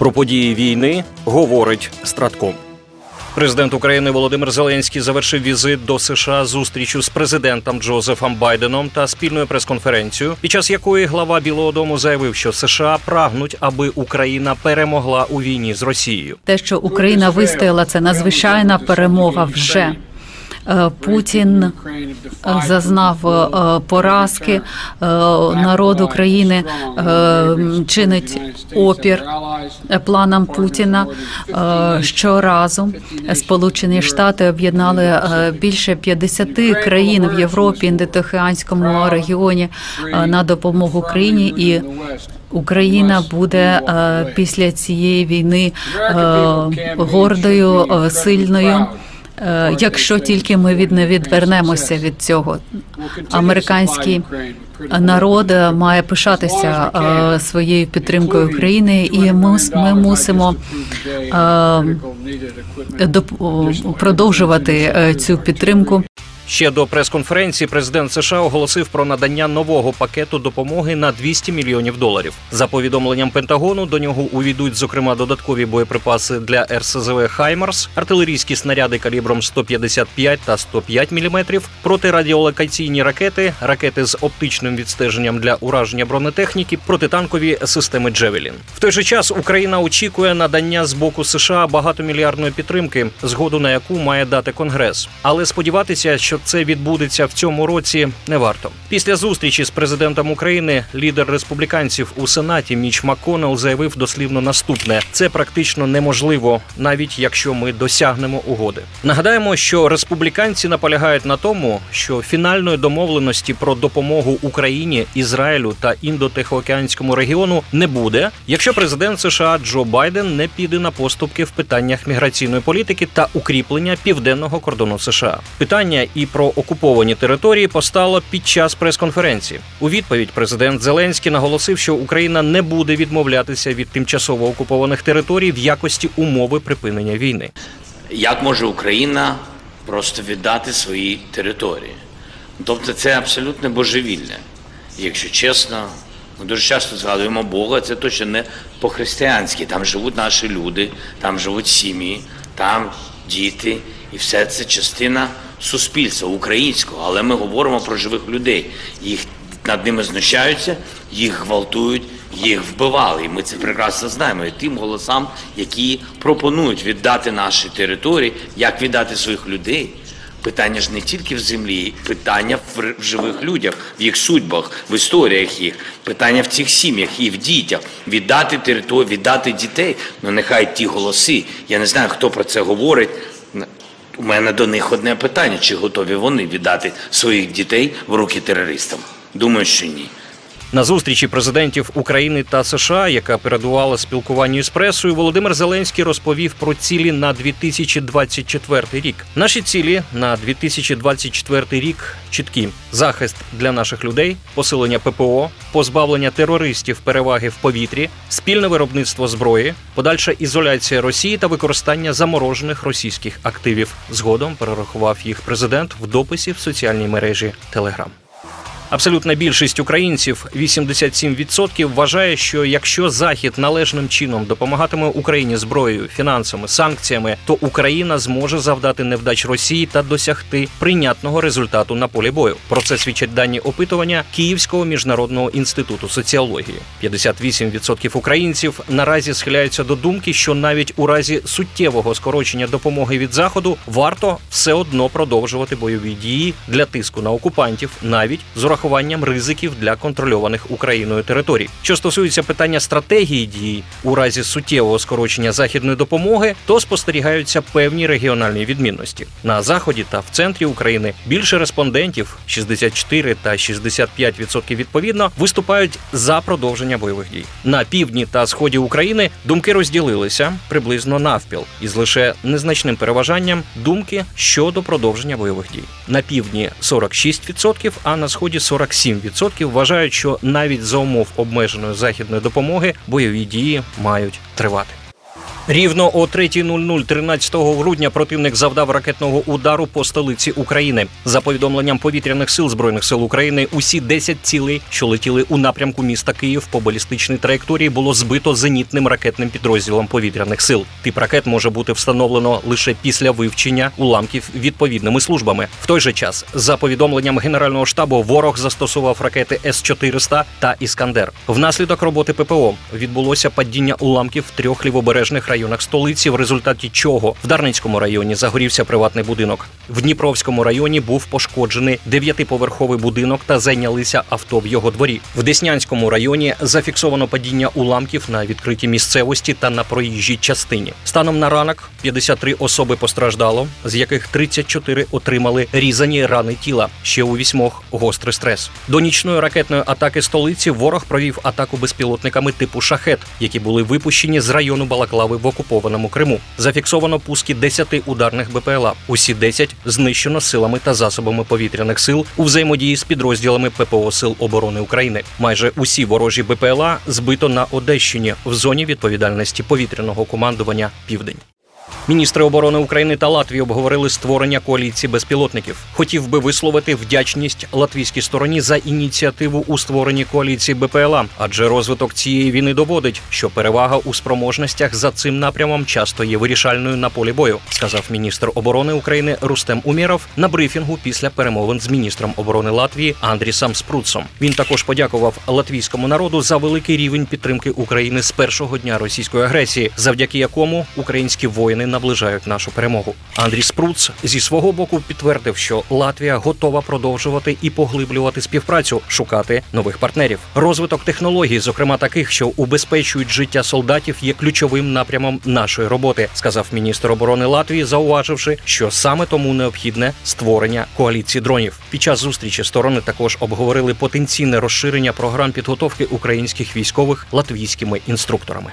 Про події війни говорить Стратком. Президент України Володимир Зеленський завершив візит до США зустрічю з президентом Джозефом Байденом та спільною прес-конференцією, під час якої глава Білого Дому заявив, що США прагнуть, аби Україна перемогла у війні з Росією. Те, що Україна вистояла, це надзвичайна перемога вже. Е, Путін е, зазнав е, поразки. Народ України чинить опір планам Путіна. Щоразу Сполучені Штати об'єднали більше 50 країн в Європі, Індотихоанському регіоні на допомогу Україні і Україна буде після цієї війни гордою, сильною. Е, Якщо тільки ми від не відвернемося від цього, американський народ е, має пишатися е, своєю підтримкою України, і ми, ми мусимо продовжувати цю підтримку. Ще до прес-конференції президент США оголосив про надання нового пакету допомоги на 200 мільйонів доларів. За повідомленням Пентагону, до нього увійдуть зокрема додаткові боєприпаси для РСЗВ Хаймарс, артилерійські снаряди калібром 155 та 105 мм, протирадіолокаційні ракети, ракети з оптичним відстеженням для ураження бронетехніки, протитанкові системи Джевелін. В той же час Україна очікує надання з боку США багатомільярдної підтримки, згоду на яку має дати Конгрес. Але сподіватися, що це відбудеться в цьому році, не варто. Після зустрічі з президентом України лідер республіканців у Сенаті Міч Макконел заявив дослівно наступне: це практично неможливо, навіть якщо ми досягнемо угоди. Нагадаємо, що республіканці наполягають на тому, що фінальної домовленості про допомогу Україні, Ізраїлю та індотихоокеанському регіону не буде, якщо президент США Джо Байден не піде на поступки в питаннях міграційної політики та укріплення південного кордону США. Питання і про окуповані території постало під час прес-конференції. У відповідь президент Зеленський наголосив, що Україна не буде відмовлятися від тимчасово окупованих територій в якості умови припинення війни. Як може Україна просто віддати свої території? Тобто це абсолютне божевілля. І Якщо чесно, ми дуже часто згадуємо Бога, це точно не по-християнськи. Там живуть наші люди, там живуть сім'ї, там діти, і все це частина суспільства українського. Але ми говоримо про живих людей. Їх над ними знущаються, їх гвалтують, їх вбивали. І ми це прекрасно знаємо. І тим голосам, які пропонують віддати наші території, як віддати своїх людей. Питання ж не тільки в землі, питання в живих людях, в їх судьбах, в історіях їх, питання в цих сім'ях і в дітях. Віддати територію, віддати дітей. Ну нехай ті голоси. Я не знаю, хто про це говорить. У мене до них одне питання: чи готові вони віддати своїх дітей в руки терористам? Думаю, що ні. На зустрічі президентів України та США, яка передувала спілкуванню із пресою, Володимир Зеленський розповів про цілі на 2024 рік. Наші цілі на 2024 рік чіткі: захист для наших людей, посилення ППО, позбавлення терористів переваги в повітрі, спільне виробництво зброї, подальша ізоляція Росії та використання заморожених російських активів. Згодом перерахував їх президент в дописі в соціальній мережі Телеграм. Абсолютна більшість українців, 87%, вважає, що якщо Захід належним чином допомагатиме Україні зброєю, фінансами, санкціями, то Україна зможе завдати невдач Росії та досягти прийнятного результату на полі бою. Про це свідчать дані опитування Київського міжнародного інституту соціології. 58% українців наразі схиляються до думки, що навіть у разі суттєвого скорочення допомоги від заходу варто все одно продовжувати бойові дії для тиску на окупантів, навіть з урахуванням ризиків для контрольованих Україною територій. Що стосується питання стратегії дій у разі суттєвого скорочення західної допомоги, то спостерігаються певні регіональні відмінності на заході та в центрі України. Більше респондентів 64 та 65% відповідно виступають за продовження бойових дій. На півдні та сході України думки розділилися приблизно навпіл, із лише незначним переважанням думки щодо продовження бойових дій. На півдні 46%, а на сході 47% вважають, що навіть за умов обмеженої західної допомоги бойові дії мають тривати. Рівно о 3.00 13 грудня противник завдав ракетного удару по столиці України. За повідомленням повітряних сил збройних сил України, усі 10 цілей, що летіли у напрямку міста Київ по балістичній траєкторії, було збито зенітним ракетним підрозділом повітряних сил. Тип ракет може бути встановлено лише після вивчення уламків відповідними службами. В той же час, за повідомленням генерального штабу, ворог застосував ракети С-400 та Іскандер. Внаслідок роботи ППО відбулося падіння уламків трьох лівобережних районах столиці, в результаті чого в Дарницькому районі загорівся приватний будинок. В Дніпровському районі був пошкоджений дев'ятиповерховий будинок та зайнялися авто в його дворі. В Деснянському районі зафіксовано падіння уламків на відкритій місцевості та на проїжджій частині. Станом на ранок 53 особи постраждало, з яких 34 отримали різані рани тіла. Ще у вісьмох гострий стрес. До нічної ракетної атаки столиці ворог провів атаку безпілотниками типу шахет, які були випущені з району Балаклави в окупованому Криму. Зафіксовано пуски 10 ударних БПЛА. Усі 10 знищено силами та засобами повітряних сил у взаємодії з підрозділами ППО Сил оборони України. Майже усі ворожі БПЛА збито на Одещині в зоні відповідальності повітряного командування Південь. Міністри оборони України та Латвії обговорили створення коаліції безпілотників. Хотів би висловити вдячність латвійській стороні за ініціативу у створенні коаліції БПЛА, адже розвиток цієї війни доводить, що перевага у спроможностях за цим напрямом часто є вирішальною на полі бою, сказав міністр оборони України Рустем Умєров на брифінгу після перемовин з міністром оборони Латвії Андрісом Спруцом. Він також подякував латвійському народу за великий рівень підтримки України з першого дня російської агресії, завдяки якому українські воїни наближають нашу перемогу. Андрій Спруц зі свого боку підтвердив, що Латвія готова продовжувати і поглиблювати співпрацю, шукати нових партнерів. Розвиток технологій, зокрема таких, що убезпечують життя солдатів, є ключовим напрямом нашої роботи, сказав міністр оборони Латвії, зауваживши, що саме тому необхідне створення коаліції дронів. Під час зустрічі сторони також обговорили потенційне розширення програм підготовки українських військових латвійськими інструкторами.